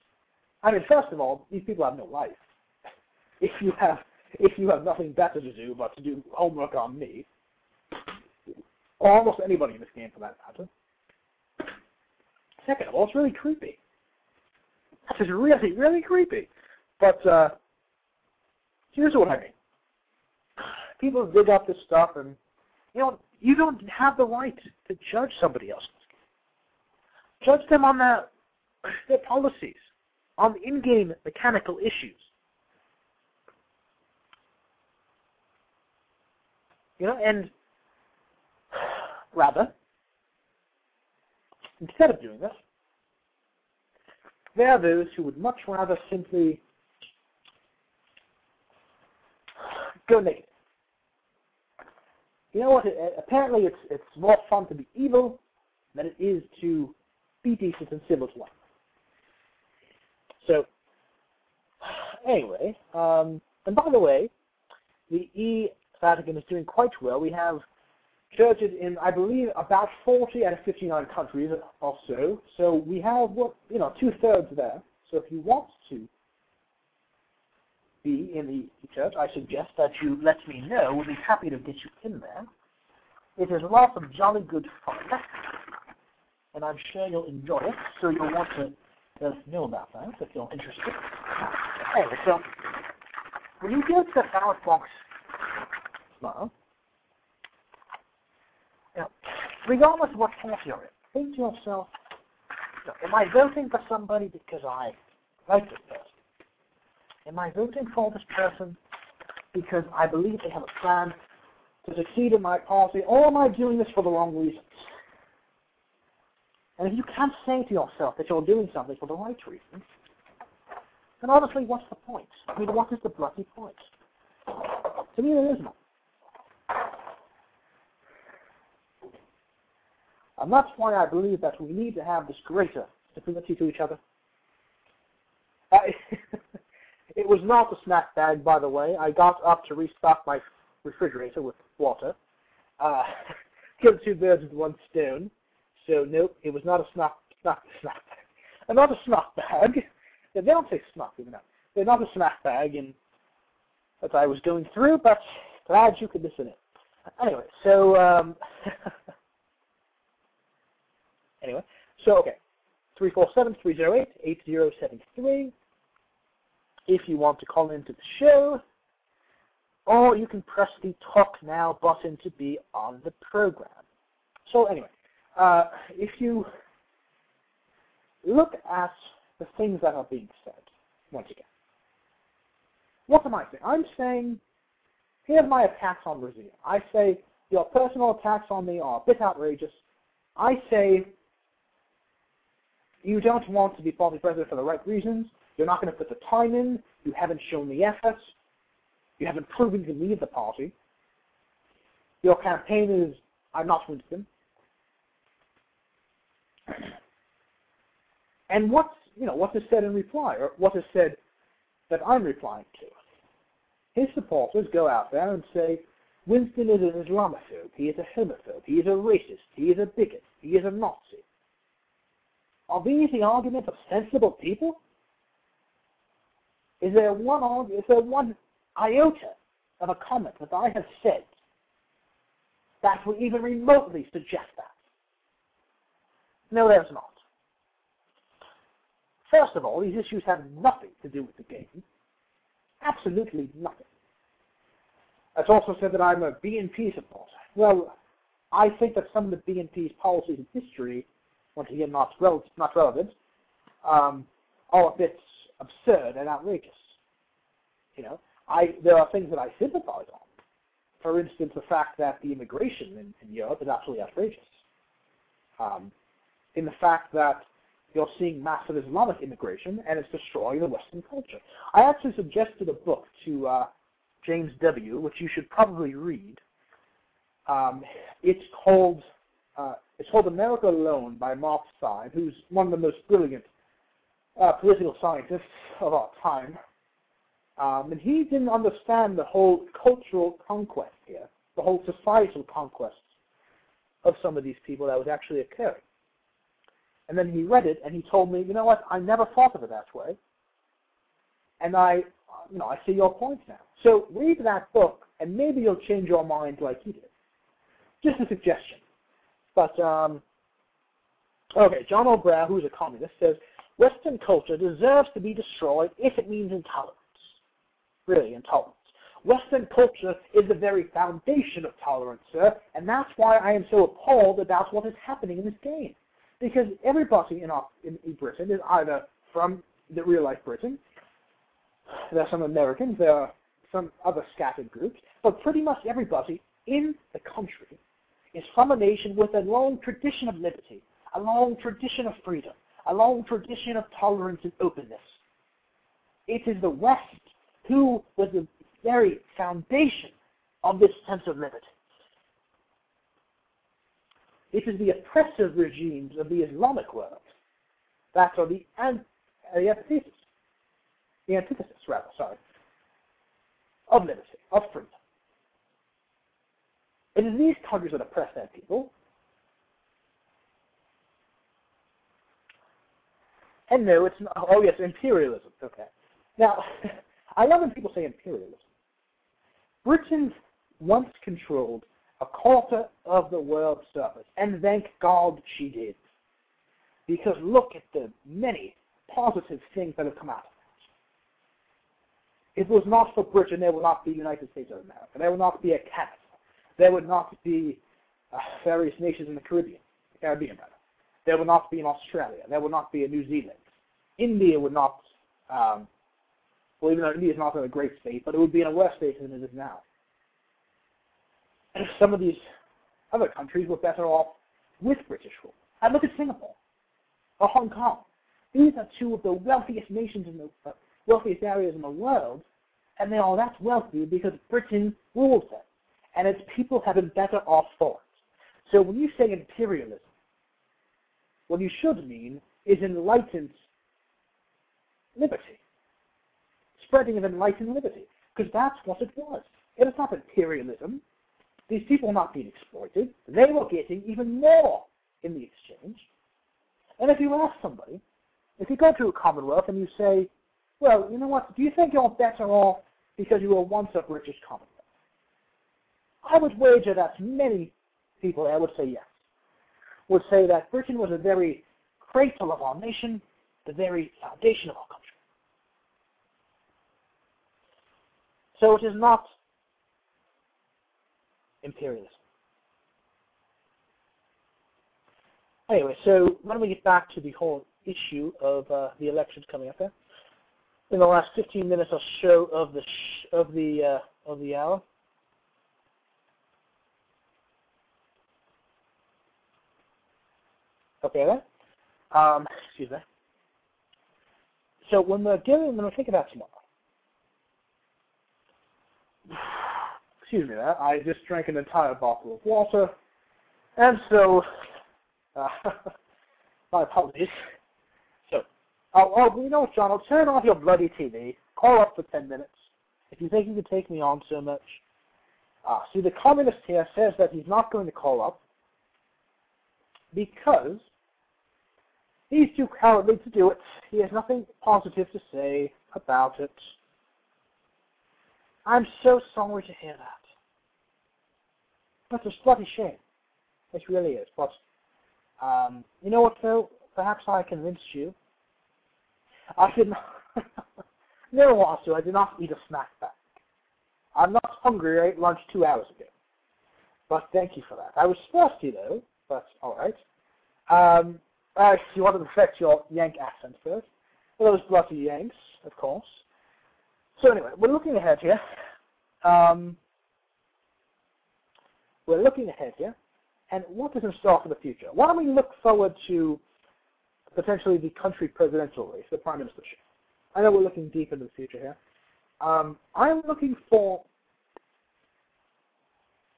I mean, first of all, these people have no life. If you have if you have nothing better to do but to do homework on me, or almost anybody in this game for that matter. Second of all, it's really creepy. That is really, really creepy. But uh, here's what I mean. People dig up this stuff, and you know, you don't have the right to judge somebody else. Judge them on their their policies, on in-game mechanical issues. You know, and rather, instead of doing this, there are those who would much rather simply go naked. You know what? Apparently, it's it's more fun to be evil than it is to be decent and civil to one. So, anyway, um, and by the way, the E Vatican is doing quite well. We have churches in, I believe, about 40 out of 59 countries or so. So we have, what you know, two thirds there. So if you want to be in the church, I suggest that you let me know. We'll be happy to get you in there. It is lots of jolly good fun, and I'm sure you'll enjoy it. So you'll want to let us know about that if you're interested. Anyway, so when you go to the ballot box now, regardless of what party you're in, think to yourself, am I voting for somebody because I like this person? Am I voting for this person because I believe they have a plan to succeed in my policy, or am I doing this for the wrong reasons? And if you can't say to yourself that you're doing something for the right reasons, then honestly, what's the point? I mean, what is the bloody point? To me, there is none. And that's why I believe that we need to have this greater civility to each other. *laughs* It was not a snack bag, by the way. I got up to restock my refrigerator with water. Uh, *laughs* killed two birds with one stone. So nope, it was not a snack a snack bag. They're not a snack bag. They don't say snack even now. They're not a snack bag in that I was going through, but glad you could listen in. Anyway, so um, *laughs* anyway, so okay, three four seven three zero eight eight zero seven three. If you want to call into the show, or you can press the Talk Now button to be on the program. So anyway, uh, if you look at the things that are being said, once again, what am I saying? I'm saying, here's my attacks on Raziel. I say, your personal attacks on me are a bit outrageous. I say, you don't want to be party president for the right reasons. You're not going to put the time in. You haven't shown the efforts. You haven't proven to lead the party. Your campaign is, I'm not Winston. *clears throat* And what's, you know, what is said in reply, or what is said that I'm replying to? His supporters go out there and say, Winston is an Islamophobe, he is a homophobe, he is a racist, he is a bigot, he is a Nazi. Are these the arguments of sensible people? Is there one is there one iota of a comment that I have said that would even remotely suggest that? No, there's not. First of all, these issues have nothing to do with the game. Absolutely nothing. It's also said that I'm a BNP supporter. Well, I think that some of the BNP's policies and history, once again not, rel- not relevant, um, are a bit absurd and outrageous. You know, I there are things that I sympathize on. For instance, the fact that the immigration in, in Europe is absolutely outrageous. Um, in the fact that you're seeing massive Islamic immigration and it's destroying the Western culture. I actually suggested a book to uh, James W., which you should probably read. Um, it's called uh, it's called America Alone by Steyn, who's one of the most brilliant uh, political scientists of our time. Um, and he didn't understand the whole cultural conquest here, the whole societal conquest of some of these people that was actually occurring. And then he read it and he told me, you know what, I never thought of it that way. And I, you know, I see your point now. So read that book and maybe you'll change your mind like he did. Just a suggestion. But, um, okay, John O'Brien, who's a communist, says, Western culture deserves to be destroyed if it means intolerance. Really, intolerance. Western culture is the very foundation of tolerance, sir, and that's why I am so appalled about what is happening in this game because everybody in, our, in, in Britain is either from the real life Britain, there are some Americans, there are some other scattered groups, but pretty much everybody in the country is from a nation with a long tradition of liberty, a long tradition of freedom, a long tradition of tolerance and openness. It is the West who was the very foundation of this sense of liberty. It is the oppressive regimes of the Islamic world that are the, the antithesis, the antithesis, rather, sorry, of liberty, of freedom. It is these countries that oppress their people. And no, it's not. Oh, yes, imperialism. Okay. Now, *laughs* I love when people say imperialism. Britain once controlled a quarter of the world's surface. And thank God she did. Because look at the many positive things that have come out of. If it was not for Britain, there would not be the United States of America. There would not be a Canada. There would not be uh, various nations in the Caribbean, Caribbean better. There would not be an Australia. There would not be a New Zealand. India would not, um, well, even though India is not in a great state, but it would be in a worse state than it is now some of these other countries were better off with British rule. I look at Singapore or Hong Kong. These are two of the wealthiest nations in the uh, wealthiest areas in the world, and they are that wealthy because Britain rules them, and its people have been better off for it. So when you say imperialism, what you should mean is enlightened liberty, spreading of enlightened liberty, because that's what it was. It is not imperialism. These people were not being exploited. They were getting even more in the exchange. And if you ask somebody, if you go to a Commonwealth and you say, well, you know what, do you think you're better off because you were once a British Commonwealth? I would wager that many people there would say yes. Would say that Britain was a very cradle of our nation, the very foundation of our country. So it is not imperialism. Anyway, so when we get back to the whole issue of uh, the elections coming up there, in the last 15 minutes or so of the sh- of the uh, of the hour, okay then, um, excuse me. So when we're giving, when we're thinking about tomorrow, *sighs* excuse me, that I just drank an entire bottle of water, and so uh, *laughs* my apologies. So, oh, oh, you know what, John? I'll turn off your bloody TV. Call up for ten minutes if you think you can take me on so much. Uh, see, the communist here says that he's not going to call up because he's too cowardly to do it. He has nothing positive to say about it. I'm so sorry to hear that. That's a bloody shame. It really is. But um, you know what, though? Perhaps I convinced you. I did not. *laughs* want to. I did not eat a snack back. I'm not hungry. I ate lunch two hours ago. But thank you for that. I was thirsty though. But all right. Um, uh, you want to perfect your Yank accent first. Well, those bloody Yanks, of course. So anyway, we're looking ahead here. Um, we're looking ahead here and what is in store for the future? Why don't we look forward to potentially the country presidential race, the prime ministership? I know we're looking deep into the future here. Um, I'm looking for,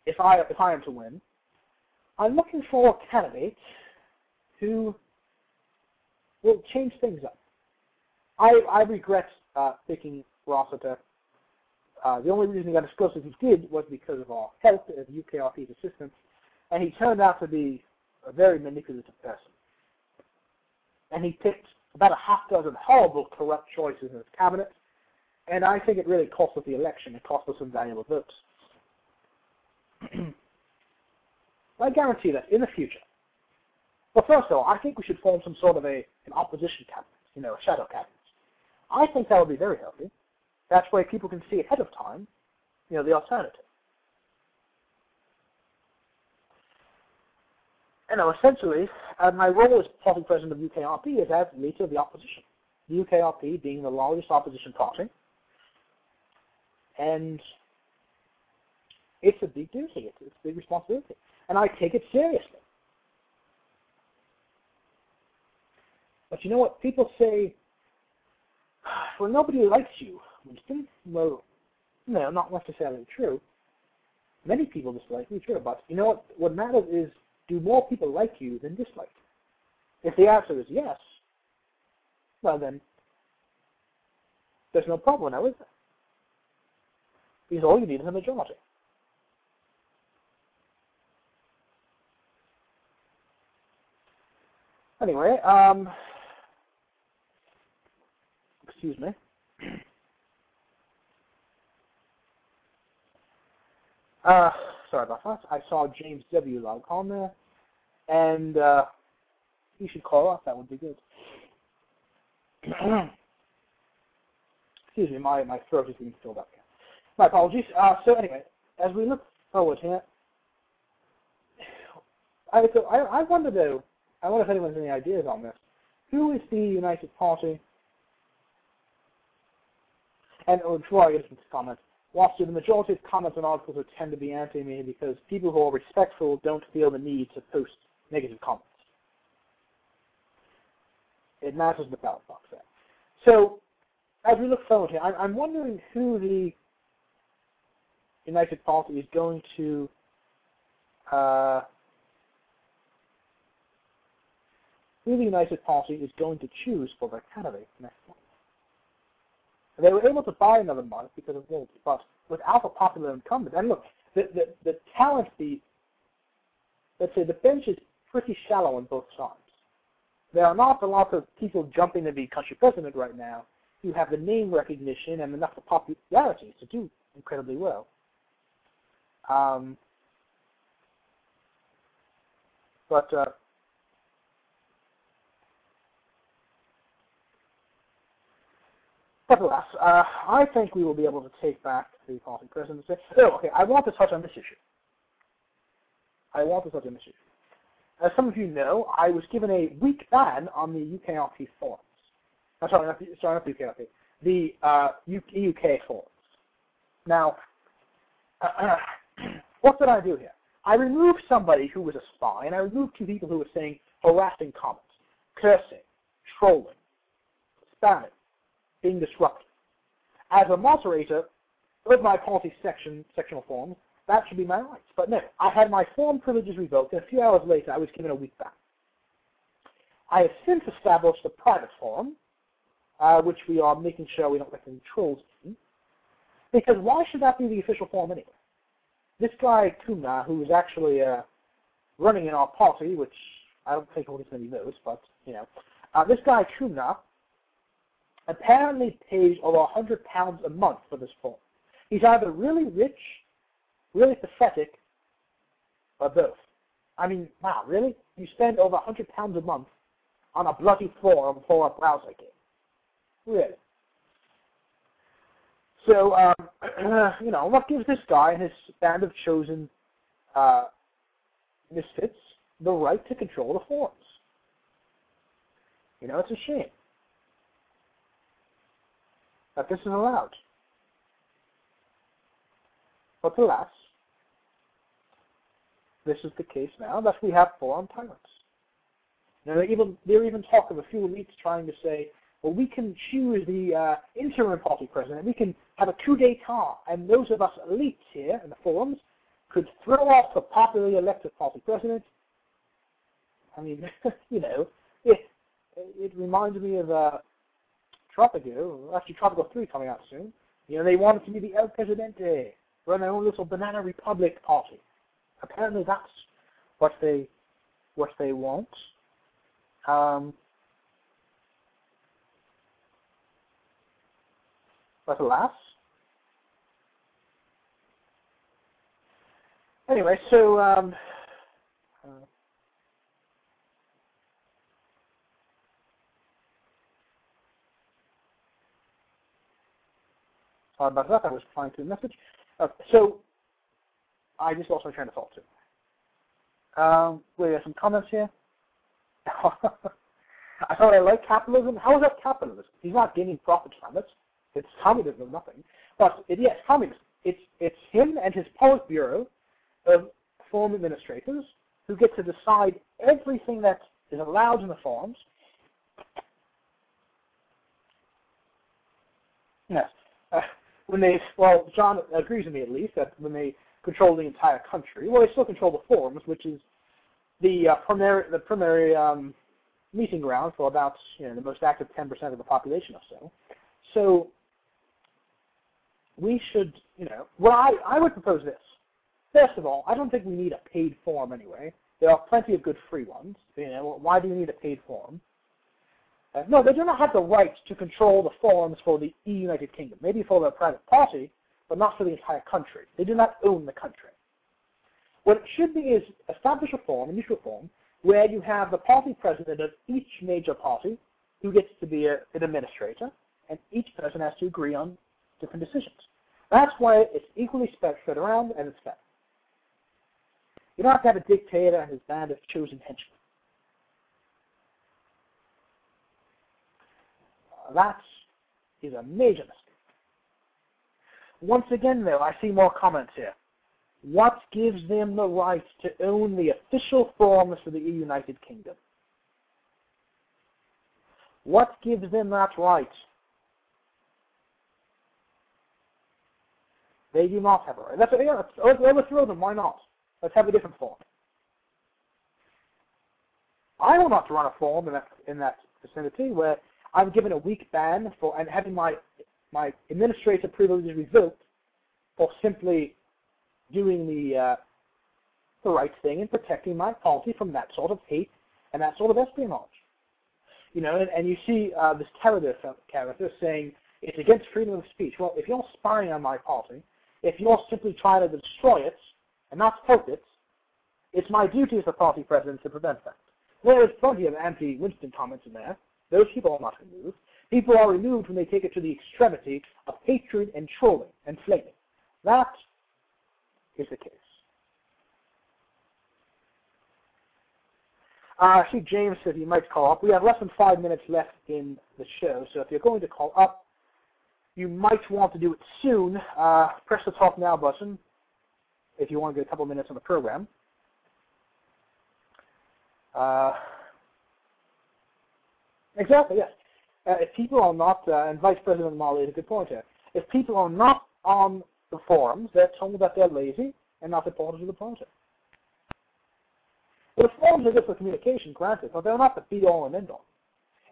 if I if I am to win, I'm looking for a candidate who will change things up. I I regret uh, picking Rossiter. Uh, the only reason he got as close as he did was because of our help as UKRP's assistance, and he turned out to be a very manipulative person. And he picked about a half dozen horrible, corrupt choices in his cabinet, and I think it really cost us the election. It cost us some valuable votes. *clears throat* I guarantee that in the future, well, first of all, I think we should form some sort of a an opposition cabinet, you know, a shadow cabinet. I think that would be very healthy. That's where people can see ahead of time, you know, the alternative. you know, essentially, uh, my role as party president of UKRP is as leader of the opposition. The UKRP being the largest opposition party, and it's a big duty. It's, it's a big responsibility, and I take it seriously. But you know what? People say, well, nobody likes you, Winston. Well, no, not necessarily true. Many people dislike you, true. But you know what? What matters is do more people like you than dislike you? If the answer is yes, well then, there's no problem now, is there? Because all you need is a majority. Anyway, um, excuse me. Uh, sorry about that. I saw James W. log on there, and uh, he should call up. That would be good. *clears throat* Excuse me, my, my throat is being filled up. My apologies. Uh, so anyway, as we look forward here, I, so I, I wonder though, I wonder if anyone has any ideas on this. Who is the United Party? And before I get into comments, whilst the majority of comments and articles would tend to be anti-me because people who are respectful don't feel the need to post negative comments. It matters the ballot box there. So, as we look forward here, I'm wondering who the United Party is going to uh, who the United Party is going to choose for their candidate next month. And they were able to buy another month because of Wolves, but without a popular incumbent. And look, the, the, the talent, the let's say the bench is pretty shallow on both sides. there are not a lot of people jumping to be country president right now who have the name recognition and enough popularity to do incredibly well. Um, but uh, Nevertheless, uh, I think we will be able to take back the party presidency. Oh, okay, I want to touch on this issue. I want to touch on this issue. As some of you know, I was given a week ban on the UKRP forums. I'm sorry, not the, sorry, not the UKRP. The uh, UK forums. Now, uh, *clears throat* what did I do here? I removed somebody who was a spy, and I removed two people who were saying harassing comments, cursing, trolling, spamming, being disruptive. As a moderator of my party section sectional forms, that should be my rights. But no, I had my form privileges revoked, and a few hours later I was given a week back. I have since established a private forum, uh, which we are making sure we don't let any trolls in. Because why should that be the official forum anyway? This guy, Kumna, who is actually uh, running in our party, which I don't think all many knows, but, you know, uh, this guy, Kumna, apparently pays over a hundred pounds a month for this form. He's either really rich, really pathetic, or both. I mean, wow, really? You spend over a hundred pounds a month on a bloody forum for a browser game? Really? So, um, *clears throat* you know, what gives this guy and his band of chosen uh, misfits the right to control the forums? You know, it's a shame that this is allowed. But alas, this is the case now that we have foreign tyrants. Now, they even there even talk of a few elites trying to say, well, we can choose the uh, interim party president. We can have a coup d'état, and those of us elites here in the forums could throw off the popularly elected party president. I mean, *laughs* you know, it it reminds me of uh, Tropico, actually Tropico 3 coming out soon. You know, they wanted to be the El Presidente, run their own little banana republic party. Apparently that's what they what they want. Um, but alas. Anyway, so um, uh, Sorry about that. I was trying to message. Uh, so I just lost my train of thought too. Um, some comments here. *laughs* I thought I like capitalism. How is that capitalism? He's not gaining profits from it. It's communism or nothing. But it, yes, communism. It's it's him and his Politburo of forum administrators who get to decide everything that is allowed in the forums. Yes. Uh, when they, well, John agrees with me at least that when they control the entire country, well, they still control the forums, which is the uh, primary the primary um, meeting ground for about you know the most active 10% of the population or so. So we should, you know, well, I I would propose this. First of all, I don't think we need a paid forum anyway. There are plenty of good free ones. You know, why do you need a paid forum? Uh, no, they do not have the right to control the forums for the United Kingdom. Maybe for their private party, but not for the entire country. They do not own the country. What it should be is establish a forum, a neutral forum, where you have the party president of each major party who gets to be a, an administrator, and each person has to agree on different decisions. That's why it's equally spread around and it's fair. You don't have to have a dictator and his band of chosen henchmen. That is a major mistake. Once again, though, I see more comments here. What gives them the right to own the official forms for the United Kingdom? What gives them that right? They do not have a right. That's, yeah, let's overthrow them. Why not? Let's have a different form. I will not run a form in that in that vicinity where I'm given a week ban for and having my my administrative privileges revoked for simply doing the uh, the right thing and protecting my party from that sort of hate and that sort of espionage. You know, and, and you see uh, this Teradus character saying it's against freedom of speech. Well, if you're spying on my party, if you're simply trying to destroy it and not help it, it's my duty as the party president to prevent that. There is plenty of anti-Winston comments in there. Those people are not removed. People are removed when they take it to the extremity of hatred and trolling and flaming. That is the case. Uh, I see James says he might call up. We have less than five minutes left in the show, so if you're going to call up, you might want to do it soon. Uh, press the talk now button if you want to get a couple minutes on the program. Uh, exactly, yes. Uh, if people are not, uh, and Vice President Mali is a good point here, if people are not on the forums, they're told that they're lazy and not supporters of the party. Well, the forums are good for communication, granted, but they're not the be-all and end-all.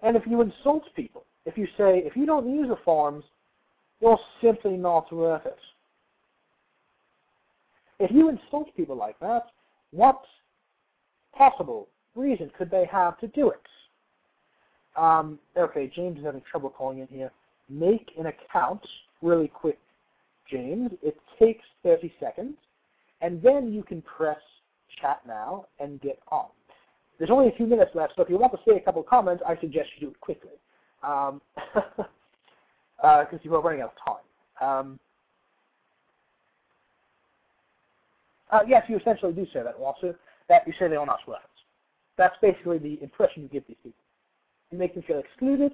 And if you insult people, if you say, if you don't use the forums, you're simply not worth it. If you insult people like that, what possible reason could they have to do it? Um, okay, James is having trouble calling in here. Make an account really quick, James. It takes 30 seconds, and then you can press chat now and get on. There's only a few minutes left, so if you want to say a couple of comments, I suggest you do it quickly, because um, *laughs* uh, you're running out of time. Um, uh, yes, you essentially do say that, Walter, that you say they are not worth. That's basically the impression you give these people. You make them feel excluded.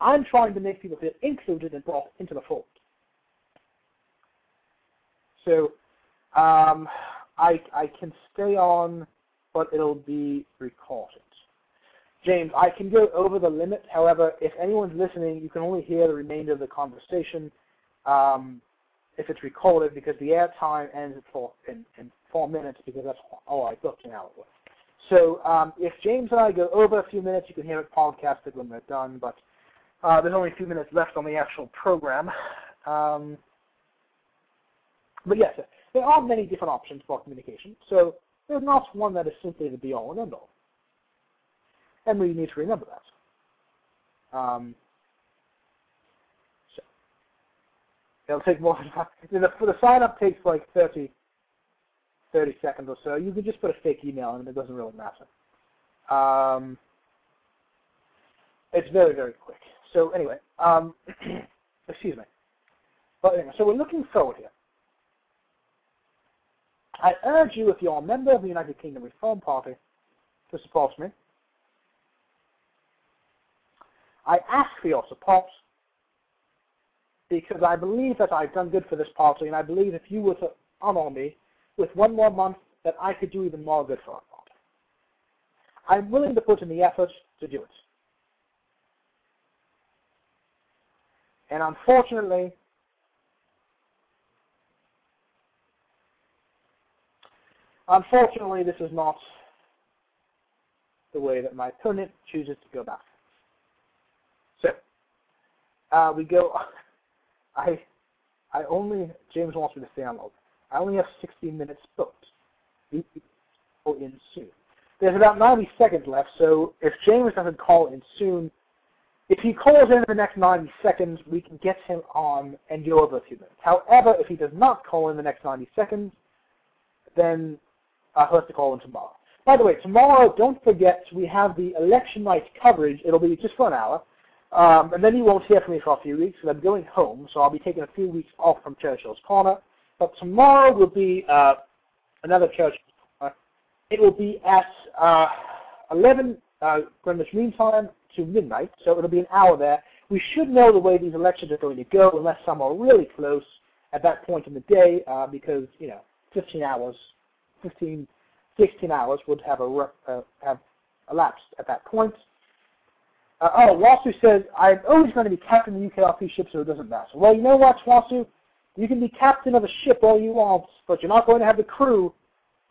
I'm trying to make people feel included and brought into the fold. So um, I, I can stay on, but it'll be recorded. James, I can go over the limit. However, if anyone's listening, you can only hear the remainder of the conversation um, if it's recorded because the airtime ends in, in four minutes because that's all I booked an hour with. So um, if James and I go over a few minutes, you can hear it podcasted when we're done. But uh, there's only a few minutes left on the actual program. Um, but yes, there are many different options for communication. So there's not one that is simply the be-all and end-all. And we need to remember that. Um, so it'll take more. The, the sign up takes like 30 30 seconds or so. You can just put a fake email in, and it doesn't really matter. Um, it's very, very quick. So anyway, um, *clears throat* excuse me. But anyway, so we're looking forward here. I urge you, if you're a member of the United Kingdom Reform Party, to support me. I ask for your support because I believe that I've done good for this party, and I believe if you were to honor me with one more month that I could do even more good for our party. I'm willing to put in the effort to do it. And unfortunately, unfortunately, this is not the way that my opponent chooses to go about it. So, uh, we go. *laughs* I, I only James wants me to stay on longer. I only have 16 minutes booked. These in soon. There's about 90 seconds left, so if James doesn't call in soon, if he calls in the next 90 seconds, we can get him on and go over a few minutes. However, if he does not call in the next 90 seconds, then uh, he'll have to call in tomorrow. By the way, tomorrow, don't forget, we have the election night coverage. It'll be just for an hour. Um, and then you won't hear from me for a few weeks, because I'm going home, so I'll be taking a few weeks off from Churchill's Corner. But tomorrow will be uh, another church. It will be at uh, 11 uh, Greenwich Mean Time to midnight, so it'll be an hour there. We should know the way these elections are going to go, unless some are really close at that point in the day, uh, because you know, 15 hours, 15, 16 hours would have a uh, have elapsed at that point. Uh, oh, Wasu says, I'm always going to be captain of the UKRP ship, so it doesn't matter. Well, you know what, Wasu? You can be captain of a ship all you want, but you're not going to have the crew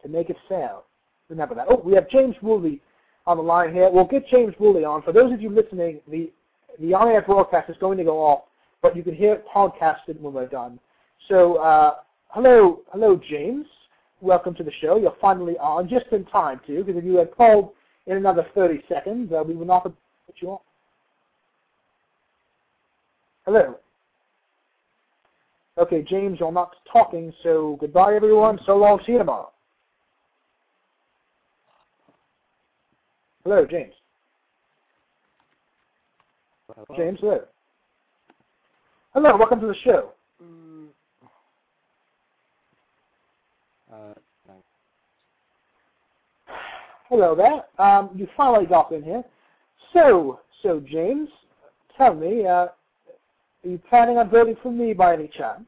to make it sail. Remember that. Oh, we have James Woolley on the line here. We'll get James Woolley on. For those of you listening, the the on-air broadcast is going to go off, but you can hear it podcasted when we're done. So, uh, hello, hello, James. Welcome to the show. You're finally on, just in time too, because if you had called in another 30 seconds, uh, we would not have put you on. Hello. Okay, James, you're not talking, so goodbye, everyone. So long. See you tomorrow. Hello, James. Hello? James, hello. Hello, welcome to the show. Mm. Uh, thanks. Hello there. Um, you finally got in here. So, so James, tell me, uh, are you planning on voting for me by any chance?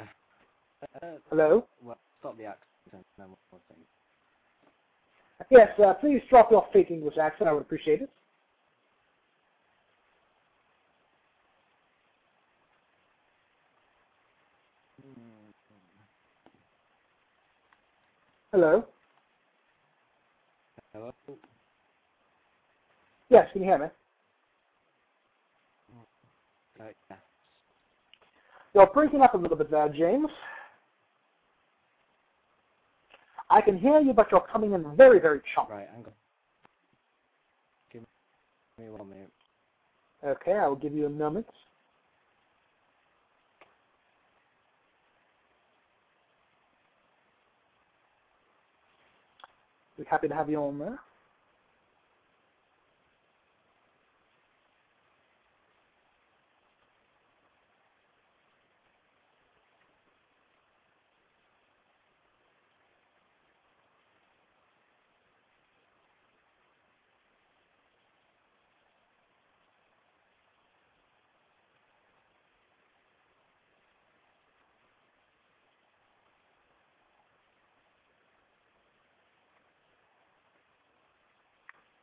Uh, Hello? well, stop the accent one thing. Yes, uh, please drop your fake English accent. I would appreciate it. Hello? Hello? Yes, can you hear me? Yeah. You're breaking up a little bit there, James. I can hear you, but you're coming in very, very choppy. Right, hang on. Give me one minute. Okay, I will give you a moment. We're happy to have you on there.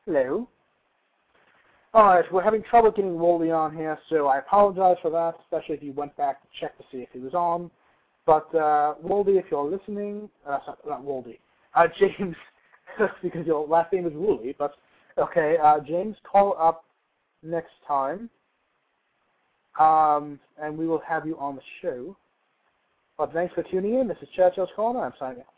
Hello. Alright, we're having trouble getting Woldy on here, so I apologize for that, especially if you went back to check to see if he was on. But, uh, Woldy, if you're listening, uh, sorry, not Woldy, uh, *laughs* James, *laughs* because your last name is Woolley, but, okay, uh, James, call up next time, um, and we will have you on the show. But thanks for tuning in. This is Churchill's Corner. I'm signing off.